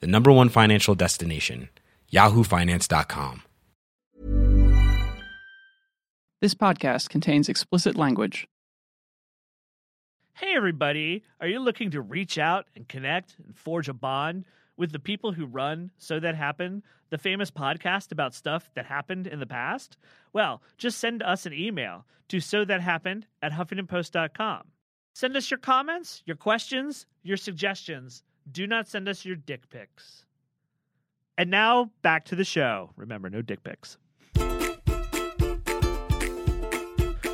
the number one financial destination, yahoofinance.com. This podcast contains explicit language. Hey, everybody. Are you looking to reach out and connect and forge a bond with the people who run So That Happened, the famous podcast about stuff that happened in the past? Well, just send us an email to so that happened at huffingtonpost.com. Send us your comments, your questions, your suggestions. Do not send us your dick pics. And now back to the show. Remember, no dick pics.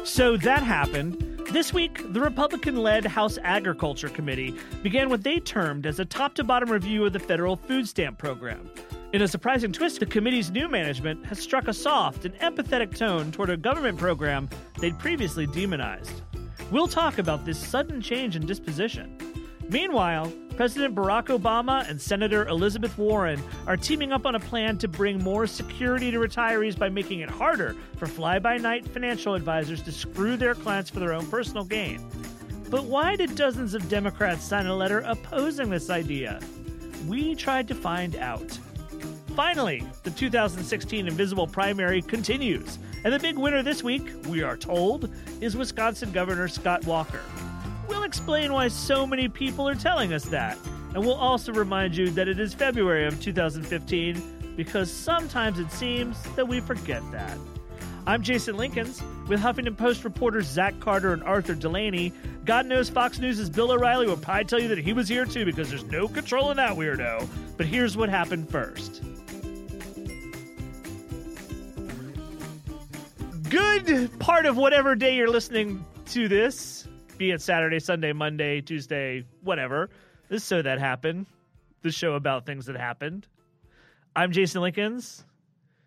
So that happened. This week, the Republican led House Agriculture Committee began what they termed as a top to bottom review of the federal food stamp program. In a surprising twist, the committee's new management has struck a soft and empathetic tone toward a government program they'd previously demonized. We'll talk about this sudden change in disposition. Meanwhile, President Barack Obama and Senator Elizabeth Warren are teaming up on a plan to bring more security to retirees by making it harder for fly by night financial advisors to screw their clients for their own personal gain. But why did dozens of Democrats sign a letter opposing this idea? We tried to find out. Finally, the 2016 Invisible primary continues, and the big winner this week, we are told, is Wisconsin Governor Scott Walker. We'll explain why so many people are telling us that, and we'll also remind you that it is February of 2015 because sometimes it seems that we forget that. I'm Jason Linkins with Huffington Post reporters Zach Carter and Arthur Delaney. God knows Fox News' Bill O'Reilly will probably tell you that he was here too because there's no control in that weirdo. But here's what happened first. Good part of whatever day you're listening to this, be it Saturday, Sunday, Monday, Tuesday, whatever. This is so that happened. The show about things that happened. I'm Jason Linkins.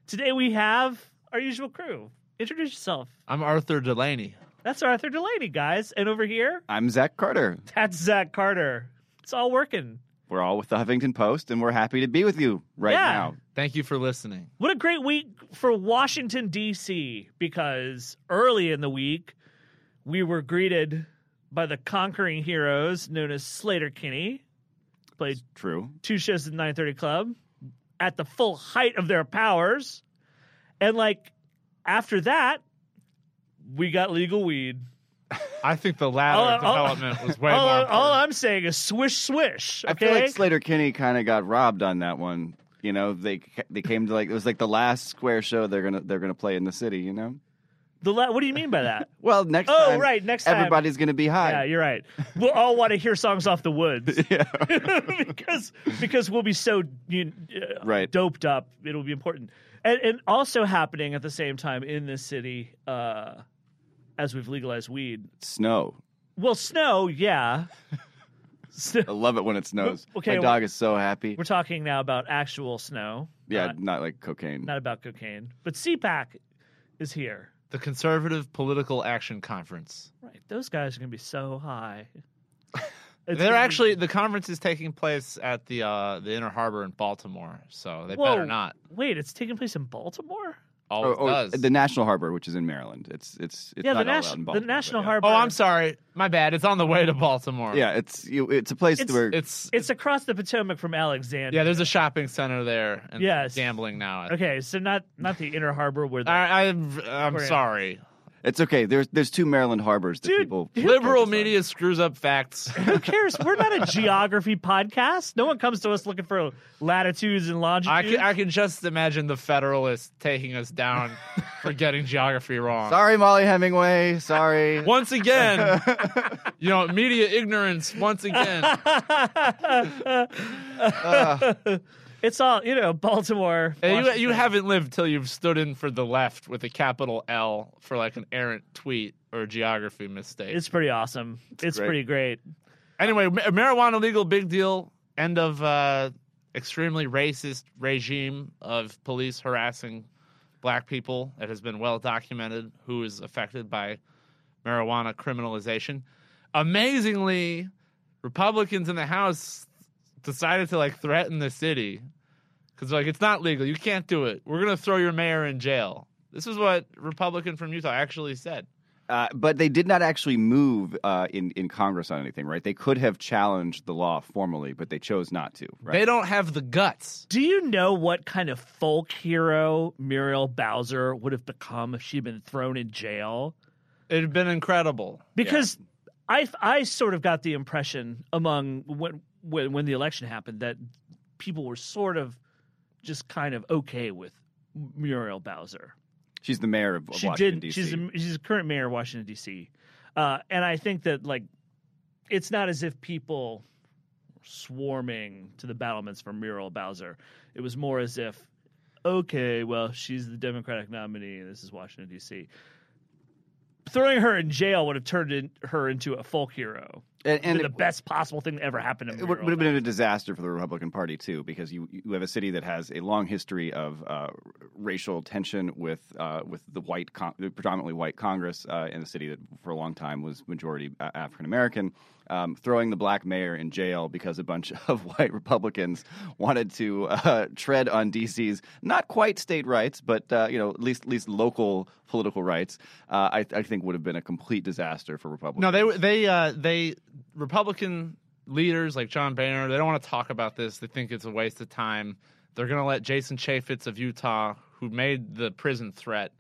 Today we have our usual crew. Introduce yourself. I'm Arthur Delaney. That's Arthur Delaney, guys. And over here, I'm Zach Carter. that's Zach Carter. It's all working. We're all with the Huffington Post, and we're happy to be with you right Yeah. now. Thank you for listening. What a great week for Washington, D.C., because early in the week, we were greeted by the conquering heroes known as Sleater-Kinney. Played True. two shows at the 930 Club at the full height of their powers. And like after that, we got legal weed. I think the latter All- all- development was way all, more. all. I'm saying is swish, swish. Okay? I feel like Slater Kinney kind of got robbed on that one. You know, they they came to like it was like the last square show they're gonna they're gonna play in the city. You know. The la- what do you mean by that? Well, next Oh, time, right, next time. everybody's gonna be high. yeah, you're right. We'll all want to hear songs off the woods. Yeah. because because we'll be so you, uh, Right. doped up. It'll be important, and and also happening at the same time in this city, uh, as we've legalized weed. Snow. Well, snow, yeah. Snow- I love it when it snows. Okay, My dog is so happy. We're talking now about actual snow, Yeah, not, not like cocaine. not about cocaine. But CPAC is here. The Conservative Political Action Conference. Right, those guys are gonna be so high. They're actually the conference is taking place at the uh, the Inner Harbor in Baltimore, so they Whoa. better not. Wait, it's taking place in Baltimore. Always Oh, oh, does. the National Harbor, which is in Maryland. It's it's it's yeah, not the, all nas- out in the Baltimore, National yeah. Harbor. oh, I'm sorry, my bad. It's on the way to Baltimore. Yeah, it's you, it's a place It's- where it's It's across the Potomac from Alexandria. yeah. There's a shopping center there and Yes. gambling now. Okay, so not not the Inner Harbor where the I, I'm I'm sorry. It's okay. There's there's two Maryland harbors that Dude, people Liberal focus on. media screws up facts. Who cares? We're not a geography podcast. No one comes to us looking for latitudes and I longitudes. can, I can just imagine the Federalists taking us down for getting geography wrong. Sorry, Mollie Hemingway. Sorry. Once again, you know, media ignorance. Once again, it's all you know. Baltimore. Hey, you you haven't lived till you've stood in for the left with a capital L for like an errant tweet or a geography mistake. It's pretty awesome. It's, great. pretty great. anyway, ma- marijuana legal, big deal. End of uh, extremely racist regime of police harassing black people that has been well documented who is affected by marijuana criminalization. Amazingly, Republicans in the House decided to like threaten the city because like it's not legal. You can't do it. We're gonna throw your mayor in jail. This is what Republican from Utah actually said. Uh, but they did not actually move uh, in in Congress on anything, right? They could have challenged the law formally, but they chose not to. Right? They don't have the guts. Do you know what kind of folk hero Muriel Bowser would have become if she'd been thrown in jail? It'd been incredible. Because I I sort of got the impression among when, when when the election happened that people were sort of just kind of okay with Muriel Bowser. She's the mayor of, of she Washington. D.C. She's the, she's the current mayor of Washington D.C. Uh, and I think that like it's not as if people were swarming to the battlements for Muriel Bowser. It was more as if, okay, well, she's the Democratic nominee, and this is Washington D.C. Throwing her in jail would have turned in, her into a folk hero. And, and the it, best possible thing that ever happened it would, would have been a disaster for the Republican Party too, because you you have a city that has a long history of uh, racial tension with uh, with the white, con- predominantly white Congress uh, in a city that for a long time was majority uh, African American. Um, throwing the black mayor in jail because a bunch of white Republicans wanted to uh, tread on DC's not quite state rights, but uh, you know at least at least local political rights. Uh, I, I think would have been a complete disaster for Republicans. No, they they uh, they Republican leaders like John Boehner. They don't want to talk about this. They think it's a waste of time. They're going to let Jason Chaffetz of Utah, who made the prison threat,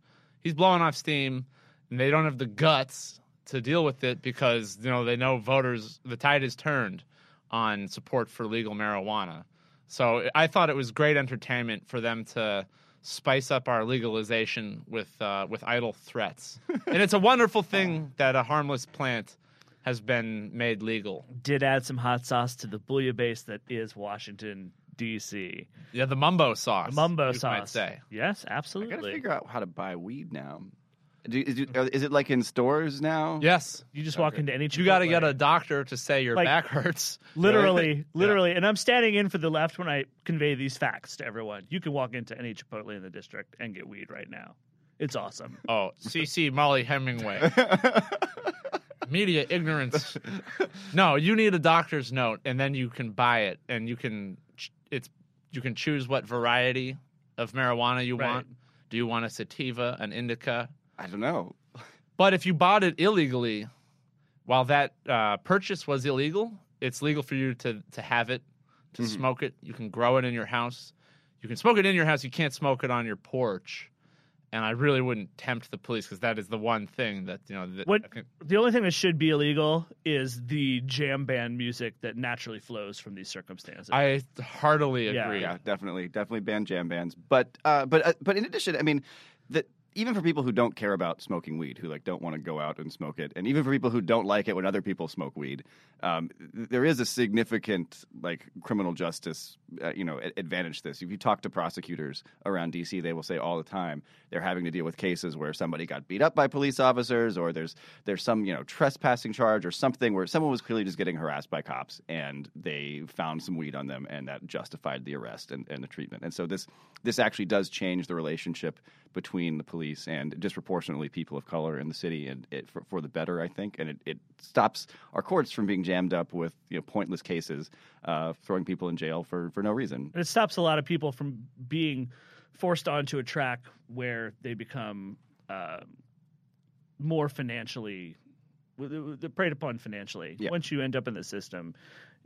he's blowing off steam, and they don't have the guts to deal with it because you know they know voters. The tide has turned on support for legal marijuana. So I thought it was great entertainment for them to spice up our legalization with uh, with idle threats, and it's a wonderful thing that a harmless plant has been made legal. Did add some hot sauce to the bouillabaisse that is Washington D.C. Yeah, the mumbo sauce. The mumbo you sauce. might say. Yes, absolutely. I absolutely. gotta figure out how to buy weed now. Do, is, it, uh, is it like in stores now? Yes, You just walk into any. you got to get a doctor to say your Like- back hurts. literally, literally, and I'm standing in for the left when I convey these facts to everyone. You can walk into any Chipotle in the district and get weed right now. It's awesome. Oh, CC Mollie Hemingway. Media ignorance. No, you need a doctor's note, and then you can buy it, and you can ch- it's you can choose what variety of marijuana you Right. want. Do you want a sativa, an indica? I don't know. But if you bought it illegally, while that uh, purchase was illegal, it's legal for you to to have it, to Mm-hmm. smoke it. You can grow it in your house. You can smoke it in your house. You can't smoke it on your porch. And I really wouldn't tempt the police because that is the one thing that you know. That What I think- the only thing that should be illegal is the jam band music that naturally flows from these circumstances. I heartily agree. Yeah, definitely, definitely ban jam bands. But uh, but uh, but in addition, I mean, that even for people who don't care about smoking weed, who like don't want to go out and smoke it, and even for people who don't like it when other people smoke weed, um, th- there is a significant like criminal justice, uh, you know, a- advantage. to This, if you talk to prosecutors around DC, they will say all the time they're having to deal with cases where somebody got beat up by police officers, or there's there's some you know trespassing charge or something where someone was clearly just getting harassed by cops, and they found some weed on them, and that justified the arrest and, and the treatment. And so this this actually does change the relationship between the police and disproportionately people of color in the city, and it, for, for the better, I think. And it, it stops our courts from being jammed up with you know pointless cases, uh, throwing people in jail for, for no reason. it stops a lot of people from being forced onto a track where they become uh, more financially preyed upon financially. Yeah. Once you end up in the system,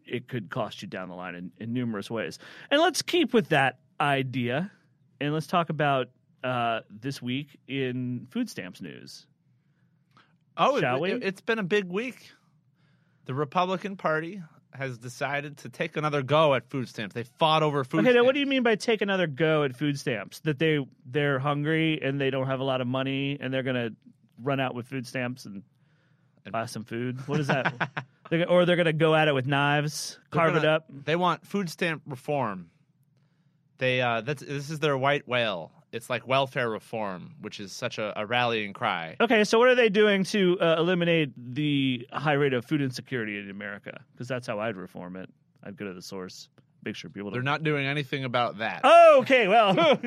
it could cost you down the line in, in numerous ways. And let's keep with that idea, and let's talk about uh, this week in food stamps news. Oh, Shall it, we? It, has been a big week. The Republican Party has decided to take another go at food stamps. They fought over food. Okay, now what do you mean by take another go at food stamps? That they they're hungry and they don't have a lot of money and they're gonna run out with food stamps and buy some food. What is that? they're, or they're gonna go at it with knives, They're carve it gonna- up. They want food stamp reform. They uh, that's this is their white whale. It's like welfare reform, which is such a, a rallying cry. Okay, so what are they doing to uh, eliminate the high rate of food insecurity in America? Because that's how I'd reform it. I'd go to the source. Make sure people They're don't. doing anything about that. Oh, okay. Well,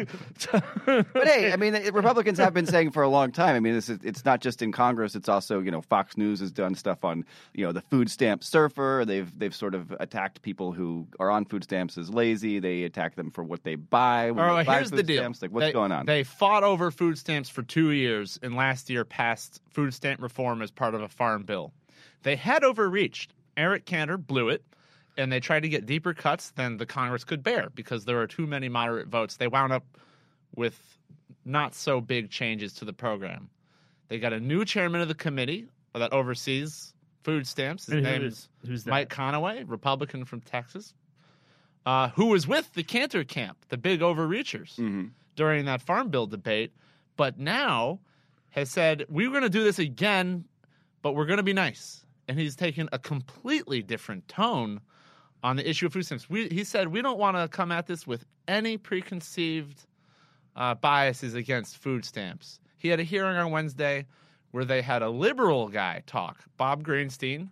But hey, I mean, Republicans have been saying for a long time. I mean, this is it's not just in Congress. It's also you know Fox News has done stuff on you know the food stamp surfer. They've they've sort of attacked people who are on food stamps as lazy. They attack them for what they buy. When All they buy here's food the deal. Stamps. Like, what's They- going on? They fought over food stamps for two years, and last year passed food stamp reform as part of a farm bill. They had overreached. Eric Cantor blew it, and they tried to get deeper cuts than the Congress could bear because there were too many moderate votes. They wound up with not so big changes to the program. They got a new chairman of the committee that oversees food stamps. His who name is- is who's that? Mike Conaway, Republican from Texas, uh, who was with the Cantor camp, the big overreachers Mm-hmm. during that farm bill debate, but now has said we're going to do this again, but we're going to be nice. And he's taken a completely different tone on the issue of food stamps. We, he said we don't want to come at this with any preconceived uh, biases against food stamps. He had a hearing on Wednesday where they had a liberal guy talk, Bob Greenstein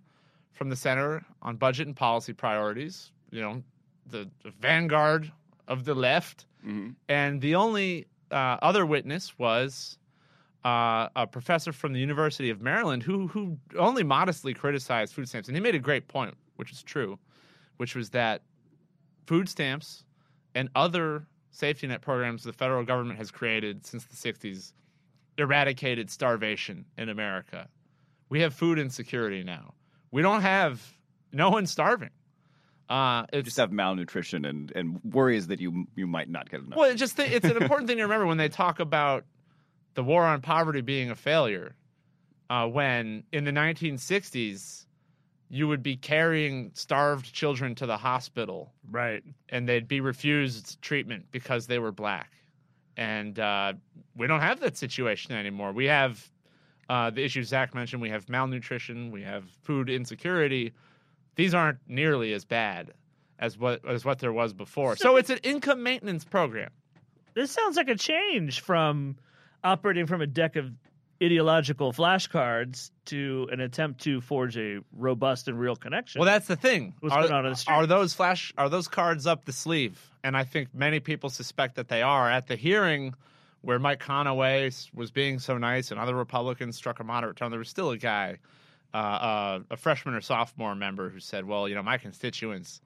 from the Center on Budget and Policy Priorities, you know, the, the vanguard of the left. And the only uh, other witness was uh, a professor from the University of Maryland who who only modestly criticized food stamps, and he made a great point, which is true, which was that food stamps and other safety net programs the federal government has created since the '60s eradicated starvation in America. We have food insecurity now. We don't have no one's starving. Uh, You just have malnutrition and, and worries that you you might not get enough. well, it's just th- it's an important thing to remember when they talk about the war on poverty being a failure. Uh, when in the 1960s, you would be carrying starved children to the hospital, right. and they'd be refused treatment because they were black. And uh, we don't have that situation anymore. We have uh, the issues Zach mentioned. We have malnutrition. We have food insecurity. These aren't nearly as bad as what as what there was before. So it's an income maintenance program. This sounds like a change from operating from a deck of ideological flashcards to an attempt to forge a robust and real connection. Well, that's the thing. Are, going on in the are those flash? Are those cards up the sleeve? And I think many people suspect that they are. At the hearing where Mike Conaway was being so nice, and other Republicans struck a moderate tone, there was still a guy, uh, uh, a freshman or sophomore member, who said, "Well, you know, my constituents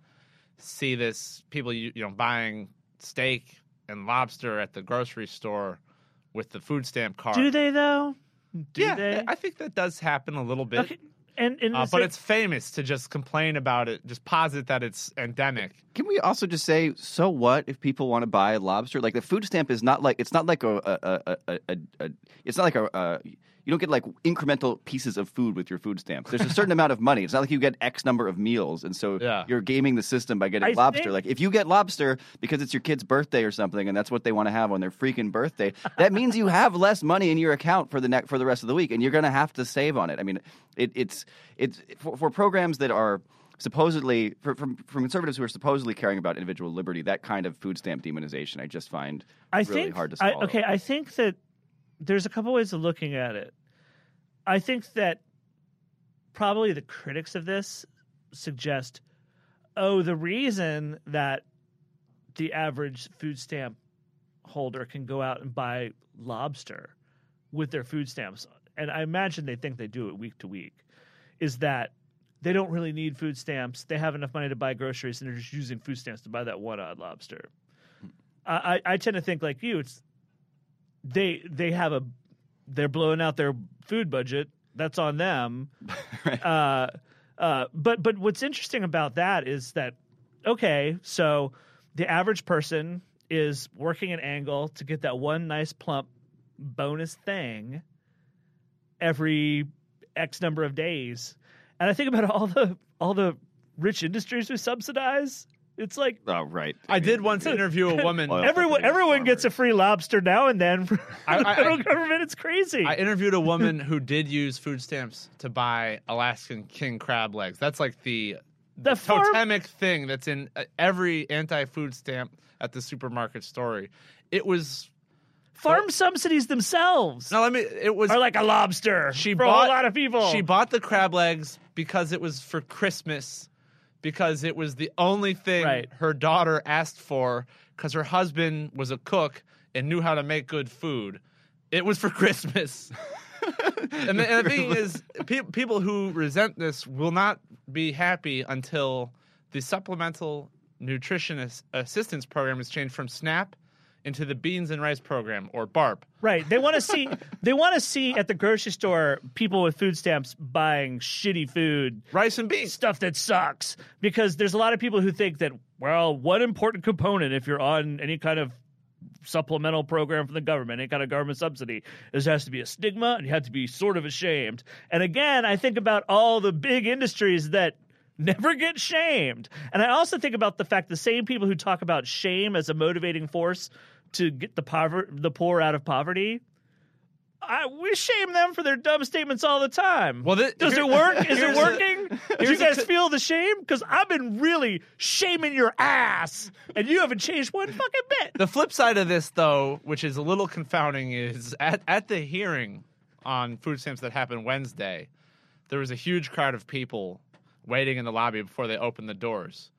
see this people, you, you know, buying steak and lobster at the grocery store with the food stamp card." do they though? Do yeah, they? I think that does happen a little bit. okay. And, and Uh, but it- it's famous to just complain about it, just posit that it's endemic. Can we also just say, so what if people want to buy lobster? Like the food stamp is not like it's not like a, a, a, a, a, a it's not like a, a you don't get like incremental pieces of food with your food stamps. There's a certain amount of money. It's not like you get X number of meals, and so Yeah. you're gaming the system by getting I lobster. think- Like if you get lobster because it's your kid's birthday or something, and that's what they want to have on their freaking birthday, that means you have less money in your account for the ne- for the rest of the week, and you're going to have to save on it. I mean, it, it's it's for, for programs that are supposedly for, from from conservatives who are supposedly caring about individual liberty, that kind of food stamp demonization, I just find I really think hard to I, okay, I think that there's a couple ways of looking at it. I think that probably the critics of this suggest, oh, the reason that the average food stamp holder can go out and buy lobster with their food stamps, and I imagine they think they do it week to week, is that they don't really need food stamps. They have enough money to buy groceries, and they're just using food stamps to buy that one odd lobster. Hmm. I, I I tend to think like you. It's they they have a they're blowing out their food budget. That's on them. uh, uh, but but what's interesting about that is that okay, so the average person is working an angle to get that one nice plump bonus thing every X number of days, and I think about all the all the rich industries we subsidize. It's like Oh, right. I did once interview a woman. Everyone everyone gets a free lobster now and then from I- the I- federal I- government. It's crazy. I interviewed a woman who did use food stamps to buy Alaskan king crab legs. That's like the, The the farm- totemic thing that's in uh, every anti-food stamp at the supermarket story. It was Farm subsidies themselves no, let me. It was are like a lobster she for bought a lot of people. She bought the crab legs because it was for Christmas because it was the only thing Right. her daughter asked for because her husband was a cook and knew how to make good food. It was for Christmas. and, the, and the thing is, pe- people who resent this will not be happy until the supplemental nutrition assistance program is changed from SNAP into the beans and rice program or BARP. Right. They want to see they want to see at the grocery store people with food stamps buying shitty food, Rice and beans. stuff that sucks because there's a lot of people who think that well, one important component if you're on any kind of supplemental program from the government, any kind of government subsidy, is there has to be a stigma and you have to be sort of ashamed. And again, I think about all the big industries that never get shamed. And I also think about the fact the same people who talk about shame as a motivating force to get the pover- the poor out of poverty. I, we shame them for their dumb statements all the time. Well, thi- does here- it work? Is it working? Do you guys t- feel the shame? Because I've been really shaming your ass, and you haven't changed one fucking bit. The flip side of this, though, which is a little confounding, is at, at the hearing on food stamps that happened Wednesday, there was a huge crowd of people waiting in the lobby before they opened the doors.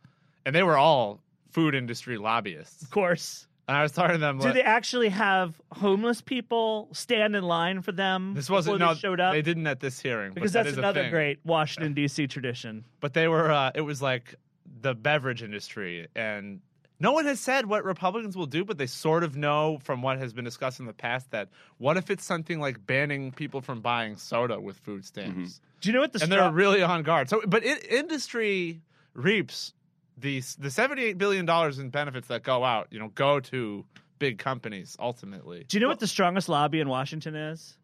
And they were all food industry lobbyists. Of course. And I was talking to them. Do like, they actually have homeless people stand in line for them? this wasn't no, they showed up? They didn't at this hearing because that that's is another great Washington D.C. tradition. But they were. Uh, it was like the beverage industry, and no one has said what Republicans will do, but they sort of know from what has been discussed in the past that what if it's something like banning people from buying soda with food mm-hmm. stamps, Do you know what the and straw- they're really on guard. So, but it, industry reaps the the seventy eight billion dollars in benefits that go out. You know, go to big companies ultimately. Do you know what the strongest lobby in Washington is?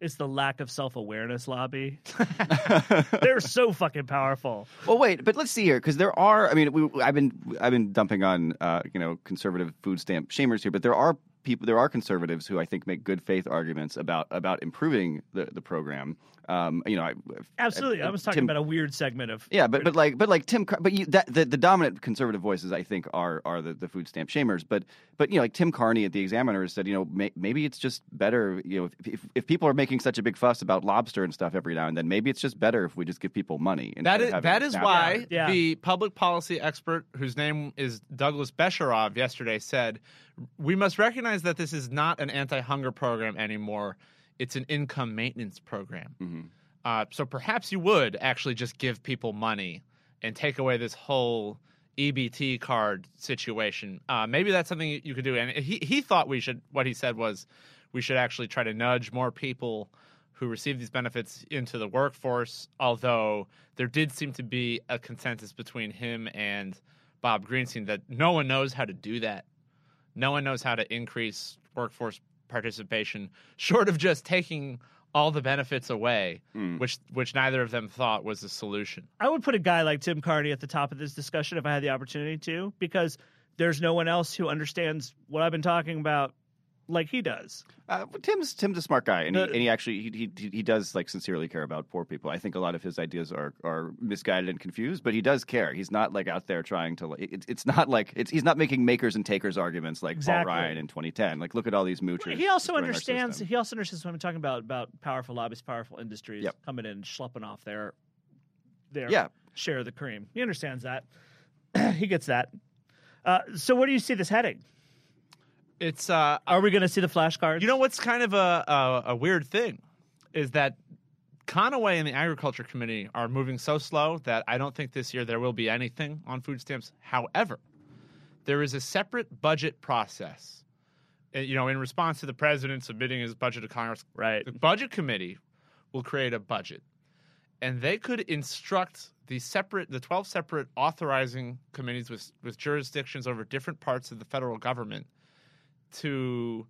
It's the lack of self awareness lobby. They're so fucking powerful. Well, wait, but let's see here because there are. I mean, we, I've been I've been dumping on uh, you know conservative food stamp shamers here, but there are people, there are conservatives who I think make good faith arguments about about improving the the program. Um, you know, I, Absolutely. I was talking Tim- about a weird segment of Yeah, but but like but like Tim, but you, that the, the dominant conservative voices I think are are the, the food stamp shamers. But but you know like Tim Carney at the Examiner said you know may, maybe it's just better you know if, if if people are making such a big fuss about lobster and stuff every now and then maybe it's just better if we just give people money. That instead is of having that it is happen. why Yeah. the public policy expert, whose name is Douglas Besharov, yesterday said, "We must recognize that this is not an anti-hunger program anymore; it's an income maintenance program. Mm-hmm. Uh, so perhaps you would actually just give people money and take away this whole EBT card situation. Uh, maybe that's something you- could do. And he he thought we should. What he said was, we should actually try to nudge more people." Who receive these benefits into the workforce? Although there did seem to be a consensus between him and Bob Greenstein that no one knows how to do that. No one knows how to increase workforce participation, short of just taking all the benefits away, mm. which which neither of them thought was the solution. I would put a guy like Tim Carney at the top of this discussion if I had the opportunity to, because there's no one else who understands what I've been talking about like he does. Uh, Tim's Tim's a smart guy, and, he, and he actually he, he he does like sincerely care about poor people. I think a lot of his ideas are are misguided and confused, but he does care. He's not like out there trying to. like It's it's not like it's he's not making makers and takers arguments like Exactly. Paul Ryan in 2010. Like look at all these moochers. He also understands. He also understands what I'm talking about about powerful lobbies, powerful industries Yep. coming in and schlepping off their their Yeah. share of the cream. He understands that. he gets that. Uh, so, where do you see this heading? It's uh, Are we going to see the flashcards? you know what's kind of a, a a weird thing is that Conaway and the Agriculture Committee are moving so slow that I don't think this year there will be anything on food stamps. However, there is a separate budget process. Uh, You know, in response to the president submitting his budget to Congress, right. the budget committee will create a budget and they could instruct the separate the 12 separate authorizing committees with with jurisdictions over different parts of the federal government to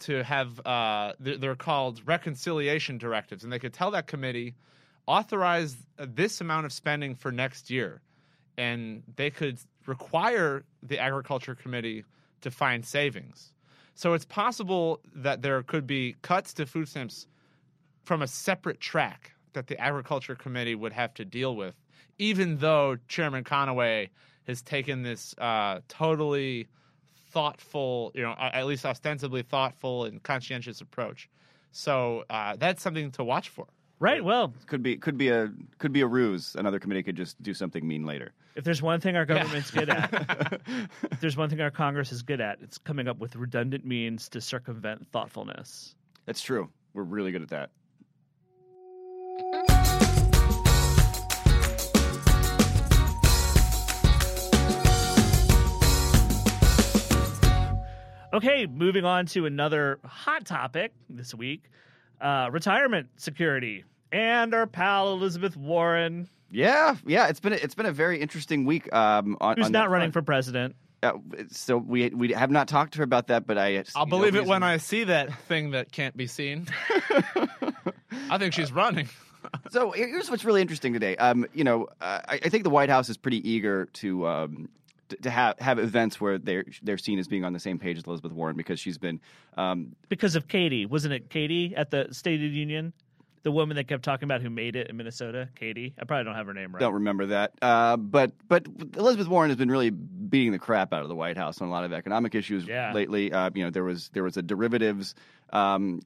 to have uh they're, called reconciliation directives and they could tell that committee authorize this amount of spending for next year. And they could require the agriculture committee to find savings. So it's possible that there could be cuts to food stamps from a separate track that the agriculture committee would have to deal with, even though Chairman Conaway has taken this uh, totally thoughtful, you know, at least ostensibly thoughtful and conscientious approach. So uh, that's something to watch for. Right. Well, Could be could be a could be a ruse. Another committee could just do something mean later. if there's one thing our government's good at, if there's one thing our Congress is good at, it's coming up with redundant means to circumvent thoughtfulness. That's true. We're really good at that. Okay, moving on to another hot topic this week uh, retirement security. And our pal Elizabeth Warren, Yeah, yeah. It's been a, it's been a very interesting week. Um, on, who's on not running front. for president. Uh, so we we have not talked to her about that, but I I'll you know, believe it when I see that thing that can't be seen. I think she's running. So here's what's really interesting today. Um, you know, uh, I, I think the White House is pretty eager to um, to, have have events where they're they're seen as being on the same page as Elizabeth Warren because she's been um, Because of Katie. Wasn't it Katie at the State of the Union? The woman that kept talking about who made it in Minnesota? Katie? I probably don't have her name right. don't remember that. Uh, but but Elizabeth Warren has been really beating the crap out of the White House on a lot of economic issues Yeah. lately. Uh, you know, there was there was a derivatives um,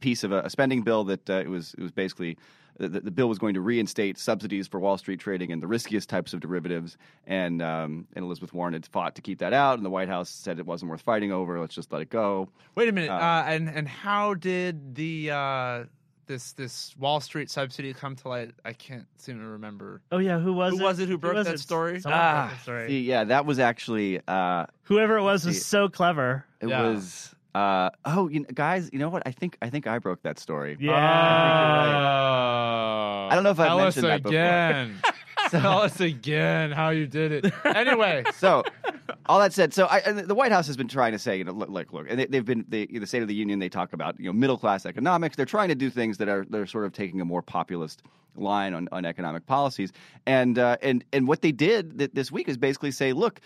piece of a, a spending bill that uh, it was it was basically. The, the bill was going to reinstate subsidies for Wall Street trading and the riskiest types of derivatives, and um, and Elizabeth Warren had fought to keep that out, and the White House said it wasn't worth fighting over. Let's just let it go. Wait a minute. Uh, Uh, and and how did the uh, this this Wall Street subsidy come to light? I can't seem to remember. Oh, yeah. Who was Who it? was it who broke was that it? story? Someone broke Ah, story. See, yeah, that was actually uh, Whoever it was was so clever. it Yeah. was. Uh, oh, you know, guys, you know what? I think I think I broke that story. Yeah. Oh. I don't know if Tell mentioned that before. again. Tell us again how you did it. Anyway, so all that said, so I, the White House has been trying to say, you know, look, look, look and they, they've been they, the State of the Union. They talk about you know middle class economics. They're trying to do things that are they're sort of taking a more populist line on, on economic policies. And uh, and and what they did th- this week is basically say, look.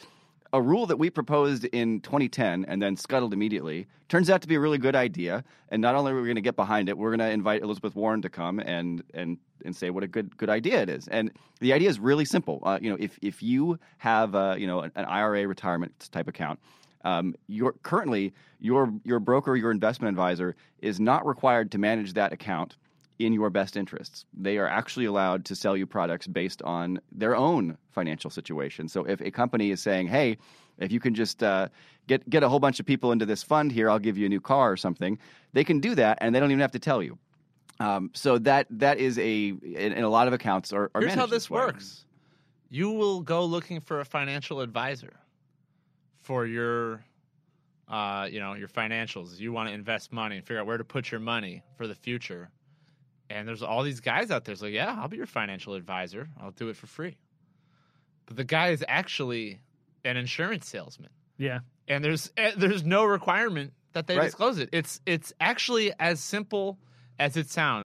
A rule that we proposed in 2010 and then scuttled immediately turns out to be a really good idea. And not only are we going to get behind it, we're going to invite Elizabeth Warren to come and and and say what a good good idea it is. And the idea is really simple. Uh, you know, if if you have uh, you know an, an IRA retirement type account, um, your currently your your broker, your investment advisor is not required to manage that account in your best interests. They are actually allowed to sell you products based on their own financial situation. So if a company is saying, "Hey, if you can just uh, get get a whole bunch of people into this fund here, I'll give you a new car or something," they can do that, and they don't even have to tell you. Um, so that that is a in, in a lot of accounts are, are here's how this way. works. You will go looking for a financial advisor for your uh, you know, your financials. You want to invest money and figure out where to put your money for the future. And there's all these guys out there. It's like, yeah, I'll be your financial advisor. I'll do it for free. But the guy is actually an insurance salesman, Yeah. and there's eh, there's no requirement that they Right. disclose it. It's it's actually as simple as it sounds.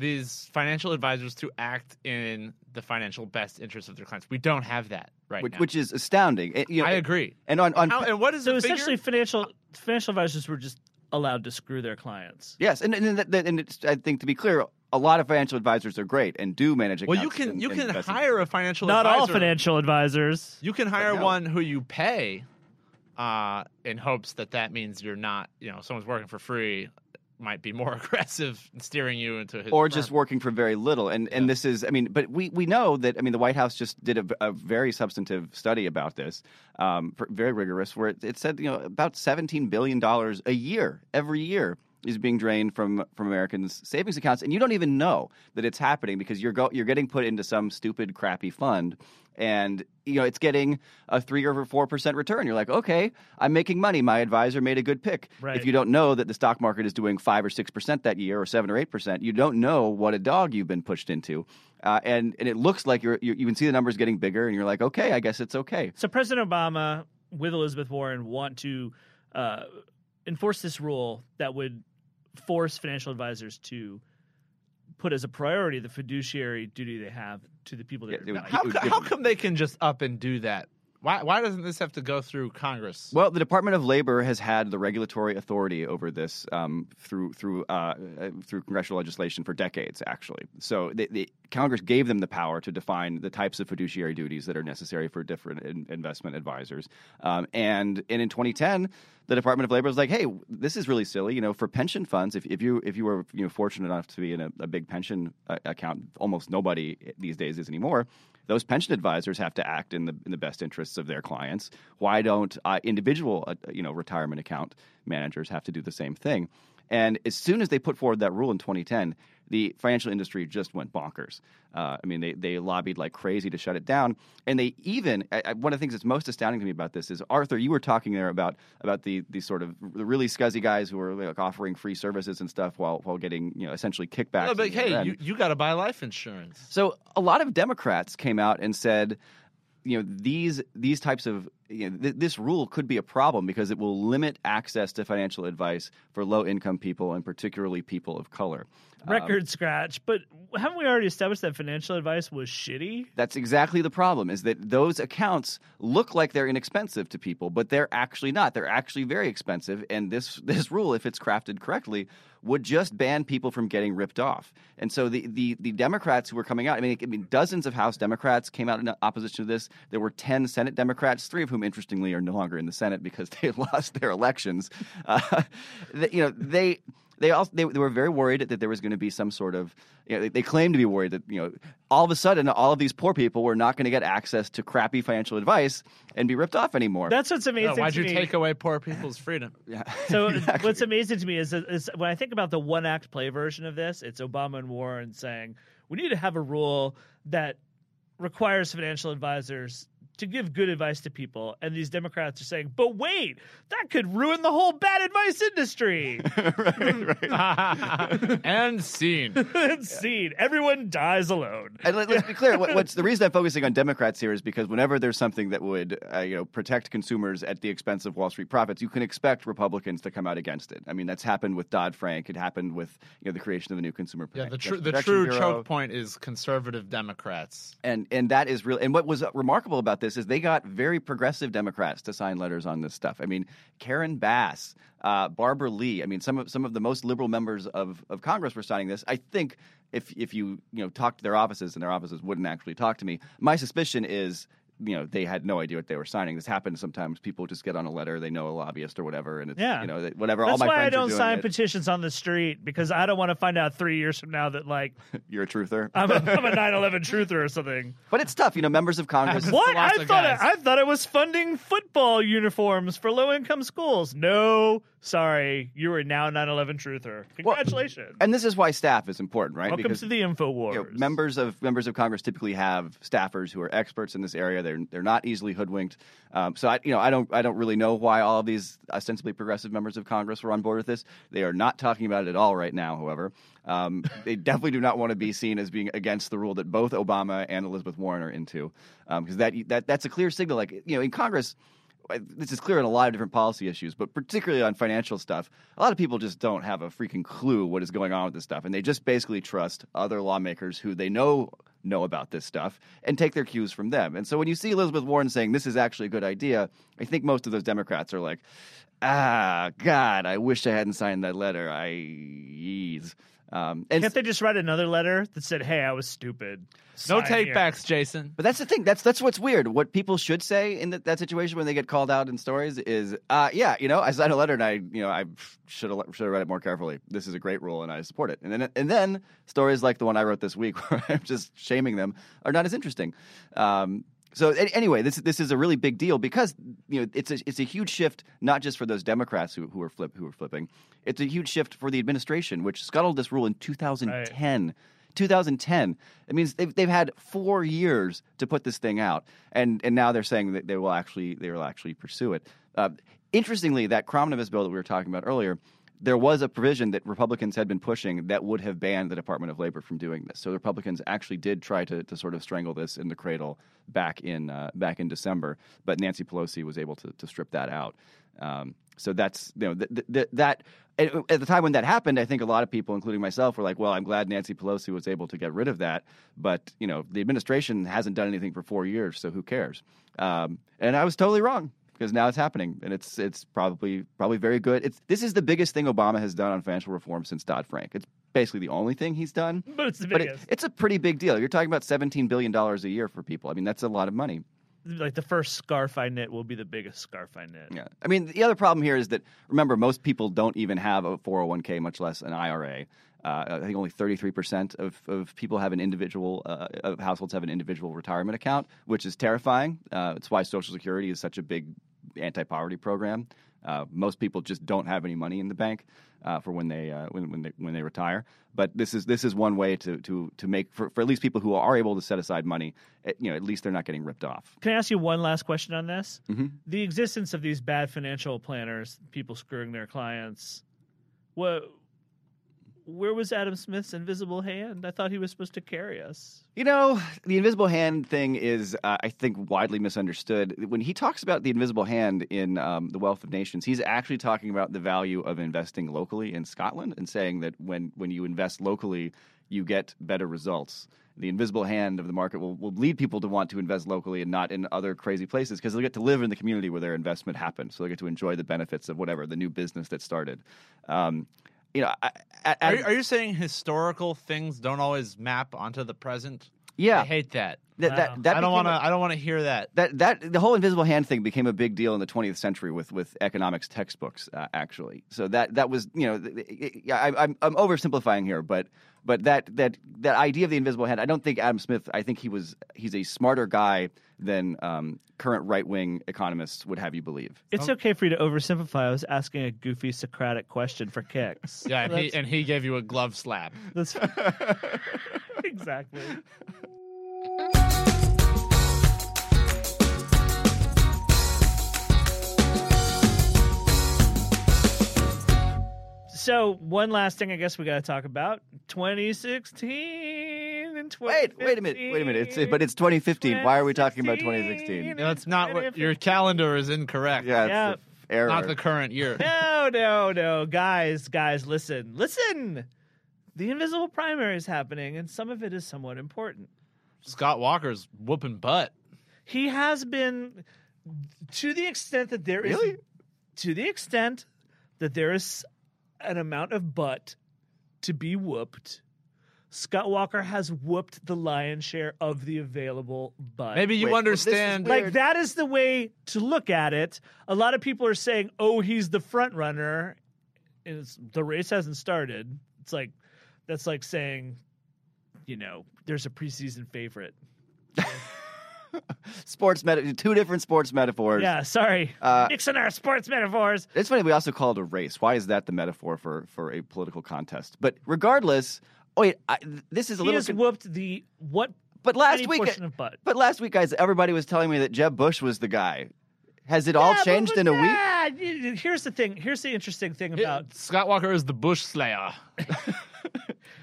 these financial advisors to act in the financial best interest of their clients. We don't have that right which, now. which is astounding. And, you know, I agree. And on, on How, and what is So the figure? essentially, financial financial advisors were just allowed to screw their clients. yes, and and, and, and it's, I think to be clear, a lot of financial advisors are great and do manage. Well, you accounts can and- you can hire a financial advisor. Not advisor. all financial advisors. You can hire no. one who you pay uh, in hopes that that means you're not, you know, someone's working for free. Might be more aggressive steering you into his or firm. just working for very little. And and this is, I mean, but we we know that. I mean, the White House just did a, a very substantive study about this, um, very rigorous, where it, it said you know about seventeen billion dollars a year every year is being drained from from Americans' savings accounts, and you don't even know that it's happening because you're go, you're getting put into some stupid, crappy fund. And you know it's getting a three or four percent return. You're like, okay, I'm making money. My advisor made a good pick. Right. If you don't know that the stock market is doing five or six percent that year, or seven or eight percent, you don't know what a dog you've been pushed into. Uh, and and it looks like you're you, you can see the numbers getting bigger, and you're like, okay, I guess it's okay. So President Obama with Elizabeth Warren want to uh, enforce this rule that would force financial advisors to put as a priority the fiduciary duty they have to the people that Yeah, are it would- How, it would how come they can just up and do that? Why why doesn't this have to go through Congress? Well, the Department of Labor has had the regulatory authority over this um, through through uh, uh, through congressional legislation for decades, actually. So the, the Congress gave them the power to define the types of fiduciary duties that are necessary for different in, investment advisors. Um, and and in 2010, the Department of Labor was like, "Hey, this is really silly. You know, for pension funds, if, if you if you were you know fortunate enough to be in a, a big pension uh, account, almost nobody these days is anymore." Those pension advisors have to act in the in the best interests of their clients. Why don't uh, individual uh, you know retirement account managers have to do the same thing? And as soon as they put forward that rule in 2010, the financial industry just went bonkers. Uh, I mean, they, they lobbied like crazy to shut it down, and they even I, one of the things that's most astounding to me about this is Arthur. You were talking there about about the the sort of the really scuzzy guys who were like offering free services and stuff while while getting you know essentially kickbacks. No, but hey, you, you got to buy life insurance. So a lot of Democrats came out and said, you know, these these types of you know, th- this rule could be a problem because it will limit access to financial advice for low income people and particularly people of color. Um, record scratch. But haven't we already established that financial advice was shitty? That's exactly the problem is that those accounts look like they're inexpensive to people, but they're actually not. They're actually very expensive. And this this rule, if it's crafted correctly, would just ban people from getting ripped off. And so the the, the Democrats who were coming out, I mean, I mean, dozens of House Democrats came out in opposition to this. There were ten Senate Democrats, three of whom, interestingly, are no longer in the Senate because they lost their elections. Uh, the- you know, they they also they, they were very worried that there was going to be some sort of you know, they, they claimed to be worried that you know all of a sudden all of these poor people were not going to get access to crappy financial advice and be ripped off anymore. That's what's amazing. No, why'd to you me. take away poor people's freedom? yeah. So Exactly. what's amazing to me is, is when I think about the one act play version of this, it's Obama and Warren saying we need to have a rule that requires financial advisors to give good advice to people, and these Democrats are saying, "But wait, that could ruin the whole bad advice industry." right, right. and scene. and scene, everyone dies alone. And let, us be clear. What, what's the reason I'm focusing on Democrats here is because whenever there's something that would, uh, you know, protect consumers at the expense of Wall Street profits, you can expect Republicans to come out against it. I mean, that's happened with Dodd Frank. It happened with you know the creation of the new Consumer Yeah, the, tr- the true Bureau. choke point is conservative Democrats. and and that is real. And what was remarkable about this is they got very progressive Democrats to sign letters on this stuff. I mean, Karen Bass, uh, Barbara Lee. I mean, some of some of the most liberal members of, of Congress were signing this. I think if if you you know talk to their offices and their offices wouldn't actually talk to me, my suspicion is. You know, they had no idea what they were signing. This happens sometimes. People just get on a letter, they know a lobbyist or whatever, and it's Yeah. you know they- whatever. all That's my why I friends are don't sign it. petitions on the street because I don't want to find out three years from now that like You're a truther, I'm a, I'm a 9/11 truther or something. but it's tough. You know, members of Congress. Happens What? I thought it, I thought it was funding football uniforms for low income schools. No, sorry, you are now 9/11 truther. Congratulations. and this is why staff is important, right? Welcome Because to the Info Wars. you know, members of members of Congress typically have staffers who are experts in this area. They're they're not easily hoodwinked. Um, so I you know I don't I don't really know why all of these ostensibly progressive members of Congress were on board with this. They are not talking about it at all right now. However, um, they definitely do not want to be seen as being against the rule that both Obama and Elizabeth Warren are into, because that that that's a clear signal. Like you know in Congress this is clear on a lot of different policy issues, but particularly on financial stuff, a lot of people just don't have a freaking clue what is going on with this stuff, and they just basically trust other lawmakers who they know know about this stuff and take their cues from them. And so when you see Elizabeth Warren saying this is actually a good idea, I think most of those Democrats are like, ah, God, I wish I hadn't signed that letter. I. Um, and Can't they just write another letter that said, "Hey, I was stupid"? No Sign take here." backs, Jason. But that's the thing. That's that's what's weird. What people should say in that that situation when they get called out in stories is, uh, yeah, you know, I signed a letter and I, you know, I should have should have read it more carefully. This is a great rule and I support it. And then and then stories like the one I wrote this week where I'm just shaming them are not as interesting. Um, so anyway, this this is a really big deal because you know it's a it's a huge shift not just for those Democrats who who are flip who are flipping. It's a huge shift for the administration, which scuttled this rule in 2010. 2010. It means they've they've had four years to put this thing out, and and now they're saying that they will actually they will actually pursue it. Uh, interestingly, that Cromnibus bill that we were talking about earlier, there was a provision that Republicans had been pushing that would have banned the Department of Labor from doing this. So Republicans actually did try to, to sort of strangle this in the cradle back in uh, back in December, but Nancy Pelosi was able to, to strip that out. Um, so that's you know th- th- th- that at at the time when that happened, I think a lot of people, including myself, were like, "Well, I'm glad Nancy Pelosi was able to get rid of that." But you know, the administration hasn't done anything for four years, so who cares? Um, and I was totally wrong because now it's happening, and it's it's probably probably very good. It's this is the biggest thing Obama has done on financial reform since Dodd Frank. It's basically the only thing he's done, But it's the but it, it's a pretty big deal. You're talking about 17 billion dollars a year for people. I mean, that's a lot of money. like the first scarf I knit will be the biggest scarf I knit. Yeah. I mean, the other problem here is that remember, most people don't even have a 401k, much less an IRA. Uh, I think only 33% of, of people have an individual, uh, of households have an individual retirement account, which is terrifying. Uh, it's why Social Security is such a big anti poverty program. Uh, most people just don't have any money in the bank uh, for when they uh, when, when they when they retire. But this is this is one way to to to make for, for at least people who are able to set aside money. eh, You know, at least they're not getting ripped off. Can I ask you one last question on this? Mm-hmm. The existence of these bad financial planners, people screwing their clients. What? Where was Adam Smith's invisible hand? I thought he was supposed to carry us. You know, the invisible hand thing is, uh, I think, widely misunderstood. When he talks about the invisible hand in um, The Wealth of Nations, he's actually talking about the value of investing locally in Scotland and saying that when, when you invest locally, you get better results. The invisible hand of the market will, will lead people to want to invest locally and not in other crazy places because they'll get to live in the community where their investment happened. So they'll get to enjoy the benefits of whatever, the new business that started. Um, you know, I, I, Are, you- are you saying historical things don't always map onto the present? yeah, I hate that. That, that, that I don't want to. a- I don't want to hear that. that that the whole invisible hand thing became a big deal in the 20th century with with economics textbooks uh, actually so that that was you know th- th- yeah I, I'm I'm oversimplifying here but but that that that idea of the invisible hand I don't think Adam Smith I think he was he's a smarter guy than um, current right wing economists would have you believe It's okay for you to oversimplify. I was asking a goofy Socratic question for kicks. Yeah, and he, and he gave you a glove slap. that's exactly. So one last thing, I guess we got to talk about 2016 and 2015. wait wait a minute wait a minute it's but it's 2015 why are we talking about 2016 No, it's not what your calendar is incorrect. yeah it's Yeah. the error Not the current year. No, no, no, guys, guys, listen, listen. The invisible primary is happening, and some of it is somewhat important. Scott Walker's whooping butt. He has been, to the extent that there is, Really? to the extent that there is an amount of butt to be whooped. Scott Walker has whooped the lion's share of the available butt. Maybe you Wait, well, this is understand. weird. like that is the way to look at it. A lot of people are saying, "Oh, he's the front runner," and it's, the race hasn't started. It's like that's like saying, you know, there's a preseason favorite. sports meta two different sports metaphors Yeah, sorry, Uh, mixing our sports metaphors. It's funny we also call it a race. Why is that the metaphor for for a political contest? But regardless, oh wait, I, this is a He little. has con- whooped the what? but last week, butt. but last week, guys, everybody was telling me that Jeb Bush was the guy. Has it all Yeah, but- changed but in a week? yeah, Here's the thing. Here's the interesting thing about Scott Walker is the bush slayer.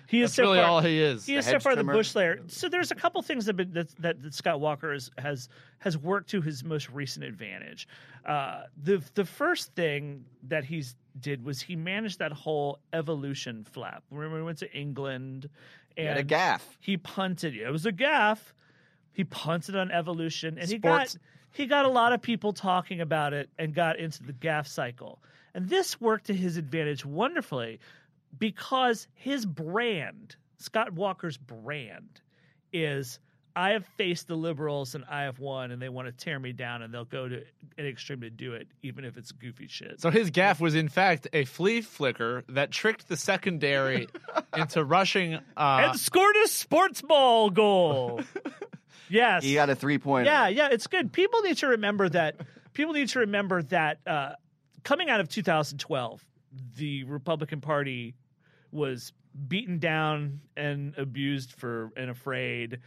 he is That's so really far, all he is. He is The so hedge far the bush layer. So there's a couple things that, been, that, that that Scott Walker is, has has worked to his most recent advantage. Uh, the the first thing that he's did was he managed that whole evolution flap. Remember, he went to England and had a gaffe. He punted. It was a gaffe. He punted on evolution, and Sports- he got he got a lot of people talking about it and got into the gaffe cycle. And this worked to his advantage wonderfully because his brand, Scott Walker's brand, is I have faced the liberals and I have won, and they want to tear me down, and they'll go to an extreme to do it, even if it's goofy shit. So his gaffe was in fact a flea flicker that tricked the secondary into rushing. Uh, and scored a sports ball goal. yes, He got a three point. Yeah, yeah, it's good. People need to remember that. People need to remember that uh, coming out of 2012, the Republican Party was beaten down and abused for and afraid.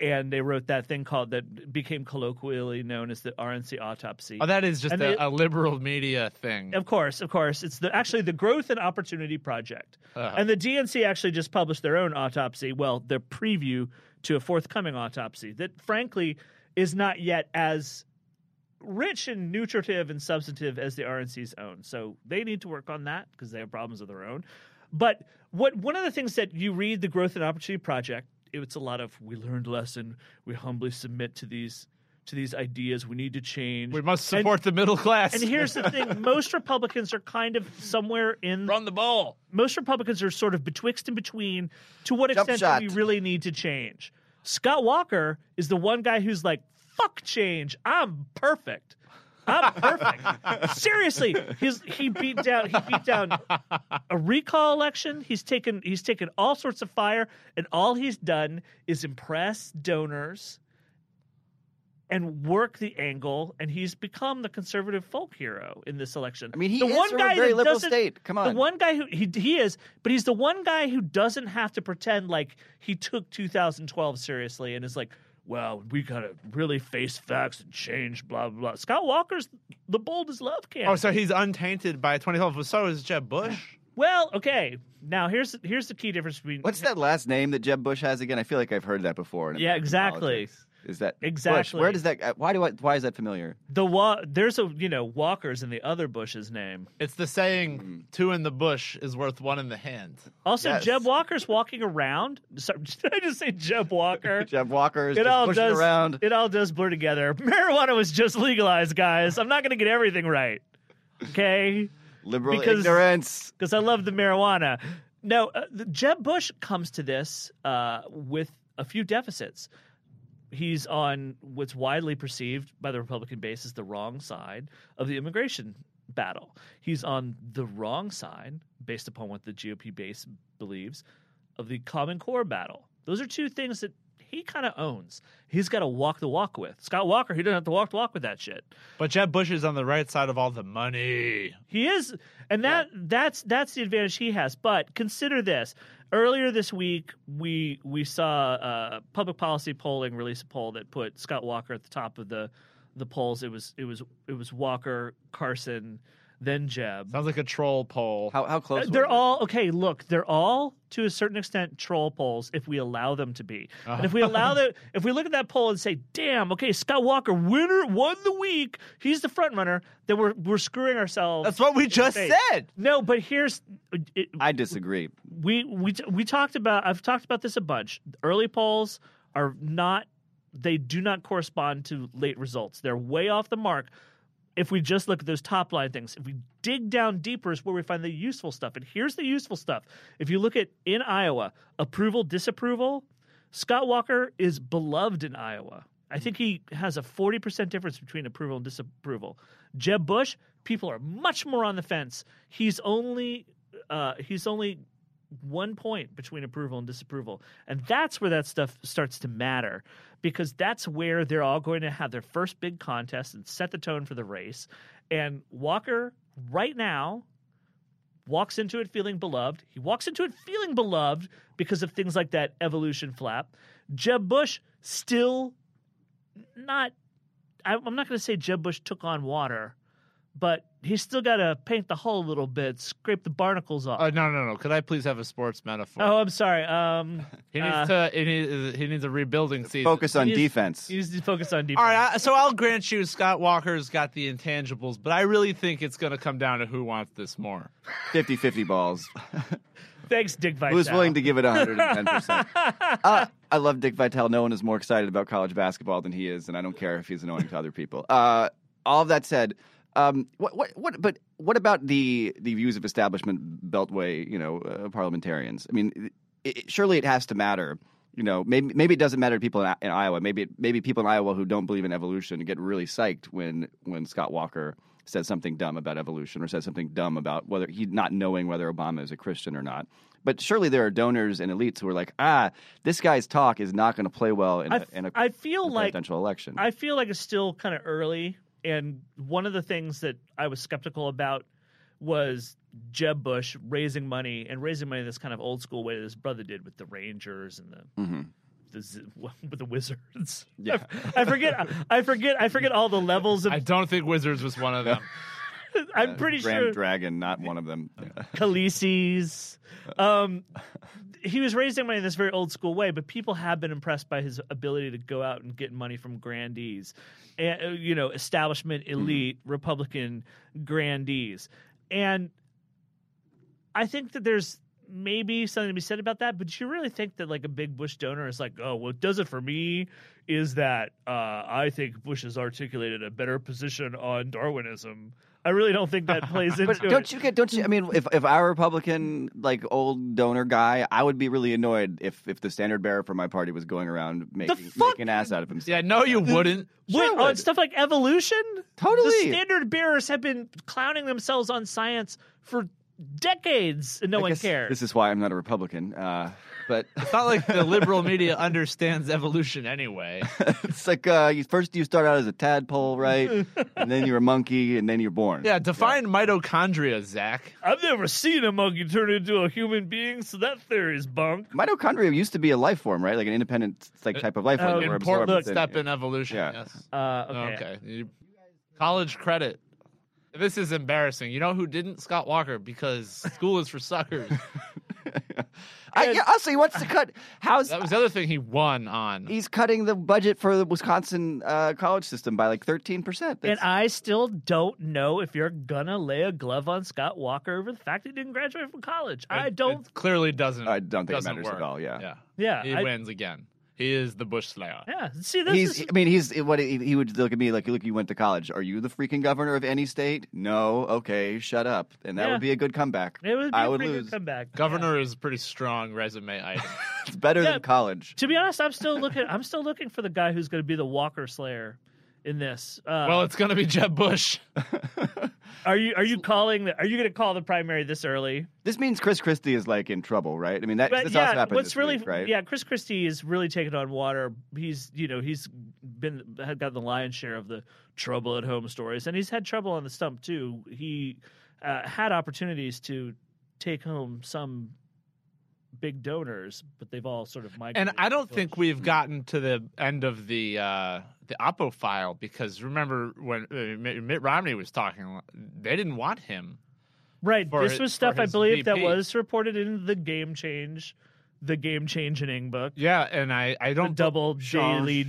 And they wrote that thing called that became colloquially known as the RNC autopsy. oh, that is just a, a liberal media thing. Of course, of course. It's the actually the Growth and Opportunity Project. Uh-huh. And the DNC actually just published their own autopsy, well, their preview to a forthcoming autopsy that frankly is not yet as rich and nutritive and substantive as the RNC's own. So they need to work on that because they have problems of their own. But what one of the things that you read the Growth and Opportunity Project, it's a lot of we learned lesson, we humbly submit to these to these ideas, we need to change. we must And- support the middle class. and here's the thing: most Republicans are kind of somewhere in. run the ball. Most Republicans are sort of betwixt and between. To what Jump extent shot. do we really need to change? Scott Walker is the one guy who's like, "Fuck change. I'm perfect. I'm perfect." Seriously, he's he beat down he beat down a recall election. He's taken he's taken all sorts of fire, and all he's done is impress donors and work the angle, and he's become the conservative folk hero in this election. I mean, he the is one from a guy very liberal state. Come the one guy who he he is, but he's the one guy who doesn't have to pretend like he took 2012 seriously and is like, well, we gotta really face facts and change, blah blah blah. Scott Walker's the boldest love candidate. Oh, so he's untainted by 2012. But so is Jeb Bush. well, okay. Now here's here's the key difference between What's that last name that Jeb Bush has again? I feel like I've heard that before. in Yeah, exactly. politics. Is that Bush? Exactly. Where does that? uh, Why do I? Why is that familiar? the wa- there's a you know Walker's in the other Bush's name. It's the saying, two in the bush is worth one in the hand. Also, Yes. Jeb Walker's walking around. Sorry, did I just say Jeb Walker? Jeb Walker is it just all pushing does around. it all does blur together. Marijuana was just legalized, guys. I'm not going to get everything right. Okay, Liberal because- ignorance. because I love the marijuana. No, uh, Jeb Bush comes to this uh, with a few deficits. He's on what's widely perceived by the Republican base as the wrong side of the immigration battle. He's on the wrong side, based upon what the GOP base believes, of the Common Core battle. Those are two things that he kind of owns. He's got to walk the walk with. Scott Walker, he doesn't have to walk the walk with that shit. But Jeb Bush is on the right side of all the money. He is, and that that's that's the advantage he has. But consider this: earlier this week, we we saw public policy polling release a poll that put Scott Walker at the top of the the polls. It was it was it was Walker, Carson, then Jeb. Sounds like a troll poll. How how close? Uh, They're all okay. Look, they're all to a certain extent troll polls if we allow them to be. And if we allow the, if we look at that poll and say, "Damn, okay, Scott Walker, winner, won the week. He's the front runner," then we're we're screwing ourselves. That's what we just said. No, but here's it, I disagree. we we we talked about. I've talked about this a bunch. Early polls are not. They do not correspond to late results. They're way off the mark. If we just look at those top line things, if we dig down deeper, is where we find the useful stuff. And here's the useful stuff. If you look at in Iowa, approval, disapproval, Scott Walker is beloved in Iowa. I think he has a 40% difference between approval and disapproval. Jeb Bush, people are much more on the fence. He's only uh, he's only one point between approval and disapproval. And that's where that stuff starts to matter because that's where they're all going to have their first big contest and set the tone for the race. And Walker, right now, walks into it feeling beloved. He walks into it feeling beloved because of things like that evolution flap. Jeb Bush still not. I'm not going to say Jeb Bush took on water, but he's still got to paint the hull a little bit, scrape the barnacles off. Uh, no, no, no. Could I please have a sports metaphor? oh, I'm sorry. Um, he uh, needs to. He needs, he needs a rebuilding season. Focus on He is- defense. he needs to focus on defense. All right, I, so I'll grant you Scott Walker's got the intangibles, but I really think it's going to come down to who wants this more. 50-50 balls. Thanks, Dick Vitale. Who's willing to give it 110%? uh, I love Dick Vitale. No one is more excited about college basketball than he is, and I don't care if he's annoying to other people. Uh, all of that said, Um, what, what, what, but what about the the views of establishment beltway, you know, uh, parliamentarians? I mean, it, it- surely it has to matter. You know, maybe maybe it doesn't matter to people in, in Iowa. Maybe it, maybe people in Iowa who don't believe in evolution get really psyched when when Scott Walker says something dumb about evolution or says something dumb about whether he not knowing whether Obama is a Christian or not. But surely there are donors and elites who are like, ah, this guy's talk is not going to play well in I a, in a I feel a like presidential election. I feel like it's still kind of early, and one of the things that I was skeptical about was Jeb Bush raising money and raising money this kind of old school way that his brother did with the Rangers and the. Mm-hmm. The, with the wizards, Yeah. I, I forget. I forget. I forget all the levels of. I don't think Wizards was one of them. I'm pretty sure Grand sure Dragon, not one of them. Khaleesi's. Um, he was raising money in this very old school way, but people have been impressed by his ability to go out and get money from grandees, and uh, you know, establishment elite Republican grandees, and I think that there's maybe something to be said about that. But do you really think that like a big Bush donor is like, oh, what does it for me is that uh, I think Bush has articulated a better position on Darwinism. I really don't think that plays into it. But don't it. you get? Don't you? I mean, if if I our Republican like old donor guy, I would be really annoyed if if the standard bearer for my party was going around making fuck? making an ass out of himself. Yeah, no, you wouldn't. Wait, Sure on would. stuff like evolution? Totally. The standard bearers have been clowning themselves on science for decades and no I one guess cares. This is why I'm not a Republican. Uh, but It's not like the liberal media understands evolution anyway. it's like uh, you, first you start out as a tadpole, right? and then you're a monkey, and then you're born. Yeah, define mitochondria, Zach. I've never seen a monkey turn into a human being, so that theory is bunk. Mitochondria used to be a life form, right? Like an independent like type of life form. Oh, Important absorbed step within- in evolution. Yeah. Yes. Uh, okay. Okay. You- College credit. This is embarrassing. You know who didn't? Scott Walker, because school is for suckers. I, yeah, also, he wants to cut. How's That was the other thing he won on. he's cutting the budget for the Wisconsin uh, college system by like 13 percent. And I still don't know if you're gonna lay a glove on Scott Walker over the fact he didn't graduate from college. I don't. It clearly doesn't. I don't think it doesn't matters at all, yeah. Yeah. Yeah, He I- wins again. He is the Bush Slayer. Yeah. See, this He's. is. I mean, he's what he, he would look at me like, look, you went to college. Are you the freaking governor of any state? No. Okay, shut up. And that Yeah. would be a good comeback. It would be I a would lose. good comeback. Governor is a pretty strong resume item. It's better Yeah. than college. To be honest, I'm still looking. I'm still looking for the guy who's going to be the Walker Slayer in this. Uh, well, it's going to be Jeb Bush. are you are you calling? The, are you going to call the primary this early? This means Chris Christie is like in trouble, right? I mean, that But this also yeah, happened what's this really week, right? yeah, Chris Christie is really taking on water. He's you know he's been had got the lion's share of the trouble at home stories, and he's had trouble on the stump too. He uh, had opportunities to take home some big donors, but they've all sort of migrated. And I don't think we've gotten to the end of the uh, the Oppo file because remember when uh, Mitt Romney was talking, they didn't want him. right. This his- was stuff I believe that was reported in the Game Change, the Game change Changing book, Yeah, and I I don't double daily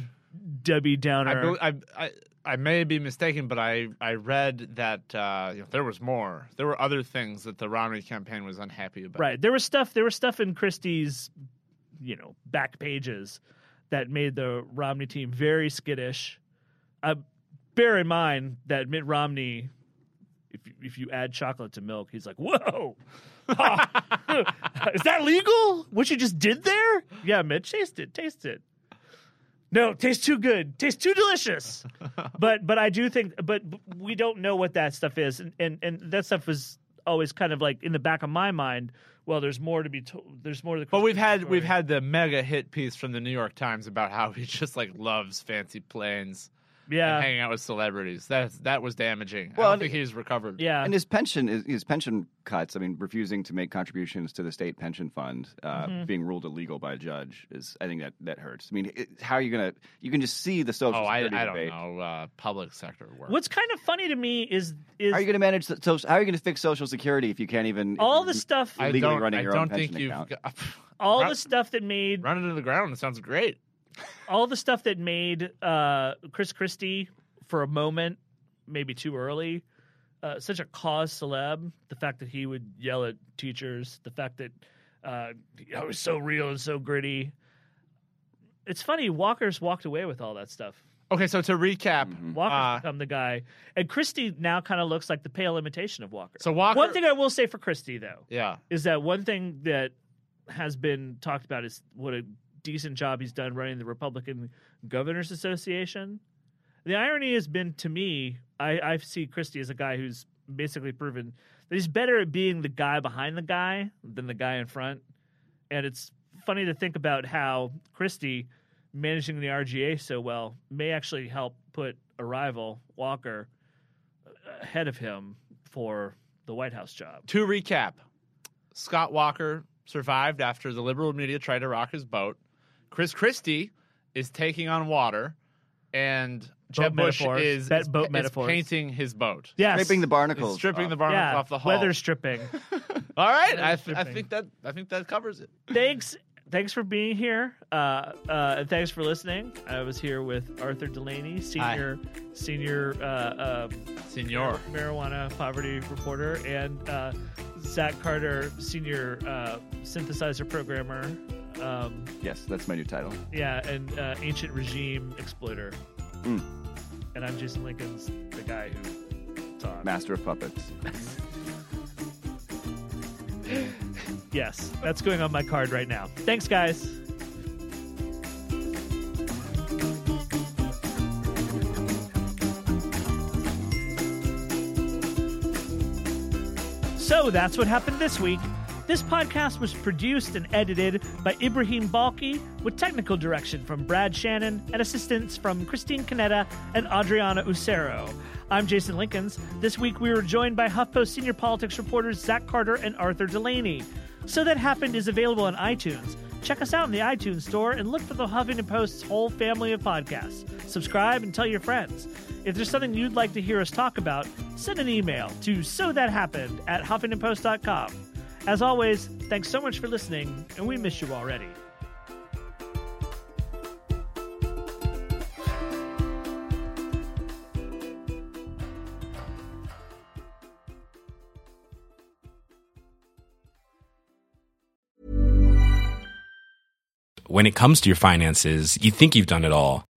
Debbie I, Downer. bel- I, I, I may be mistaken, but I, I read that uh, you know, there was more. There were other things that the Romney campaign was unhappy about. Right. There was stuff. There was stuff in Christie's, you know, back pages that made the Romney team very skittish. Uh, bear in mind that Mitt Romney, if you- if you add chocolate to milk, he's like, "Whoa, is that legal? What you just did there?" Yeah, Mitch, taste it. Taste it. No, tastes too good. Tastes too delicious. but but I do think but but we don't know what that stuff is, and and, and that stuff was always kind of like in the back of my mind. Well, there's more to be told. There's more to the. But we've had story. we've had the mega hit piece from the New York Times about how he just like loves fancy planes yeah hanging out with celebrities. That that was damaging. Well, I don't think he's recovered. yeah. And his pension is his pension cuts. I mean, refusing to make contributions to the state pension fund, uh, Mm-hmm. being ruled illegal by a judge is. I think that that hurts. I mean, it, how are you gonna? You can just see the social Oh, I, security I don't debate. know. Uh, public sector work. What's kind of funny to me is is How are you going to manage? The, so, how are you going to fix Social Security if you can't even all the stuff, I illegally don't. running I your don't own think pension you've account? got, all run, the stuff that made run it into the ground. It sounds great. All the stuff that made uh, Chris Christie for a moment, maybe too early, uh, such a cause celeb. The fact that he would yell at teachers, the fact that uh, it was so real and so gritty. It's funny. Walker's walked away with all that stuff. Okay, so to recap, Walker's uh, become the guy, and Christie now kind of looks like the pale imitation of Walker. So Walker- One thing I will say for Christie though yeah, is that one thing that has been talked about is what a decent job he's done running the Republican Governors Association. The irony has been to me, I, I see Christie as a guy who's basically proven that he's better at being the guy behind the guy than the guy in front. And it's funny to think about how Christie managing the RGA so well may actually help put a rival, Walker, ahead of him for the White House job. To recap, Scott Walker survived after the liberal media tried to rock his boat. Chris Christie is taking on water, and Jeb Bush metaphors. is, Bet- is, boat is metaphors. painting his boat. Yes. Stripping the He's barnacles. stripping off. the barnacles yeah, off the hull. weather stripping. All right, I, th- I stripping. think that I think that covers it. thanks thanks for being here uh, uh, and thanks for listening i was here with arthur delaney senior senior uh, um, Senor. marijuana poverty reporter and uh, zach carter senior uh, synthesizer programmer um, Yes, that's my new title. yeah and uh, ancient regime exploiter Mm. and i'm jason linkins the guy who Master of puppets. yes that's going on my card right now thanks guys So that's what happened this week. This podcast was produced and edited by Ibrahim Balkhy with technical direction from Brad Shannon and assistance from Christine Conetta and Adriana Usero. I'm Jason Linkins. This week we were joined by HuffPost senior politics reporters Zach Carter and Arthur Delaney. So That Happened is available on iTunes. Check us out in the iTunes store and look for the Huffington Post's whole family of podcasts. Subscribe and tell your friends. If there's something you'd like to hear us talk about, send an email to so that happened at huffingtonpost.com. As always, thanks so much for listening, and we miss you already. When it comes to your finances, you think you've done it all.